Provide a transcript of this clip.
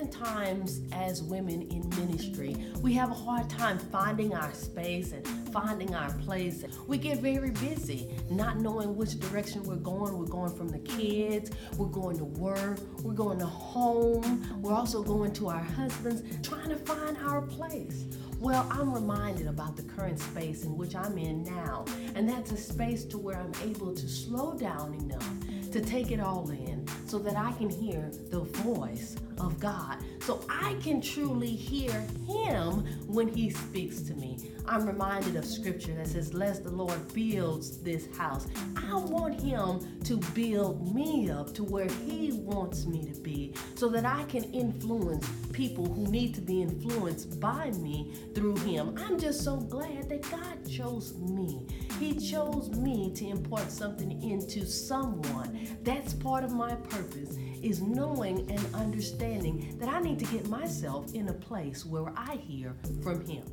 oftentimes, as women in ministry, we have a hard time finding our space and finding our place. We get very busy, not knowing which direction we're going. We're going from the kids, we're going to work, we're going to home, we're also going to our husbands, trying to find our place. Well, I'm reminded about the current space in which I'm in now, and that's a space to where I'm able to slow down enough to take it all in so that I can hear the voice of God. So I can truly hear Him when He speaks to me. I'm reminded of scripture that says, Lest the Lord builds this house. I want Him to build me up to where He wants me to be so that I can influence people who need to be influenced by me through Him. I'm just so glad that God chose me. He chose me to impart something into someone. That's part of my purpose is knowing and understanding that I need to get myself in a place where I hear from him.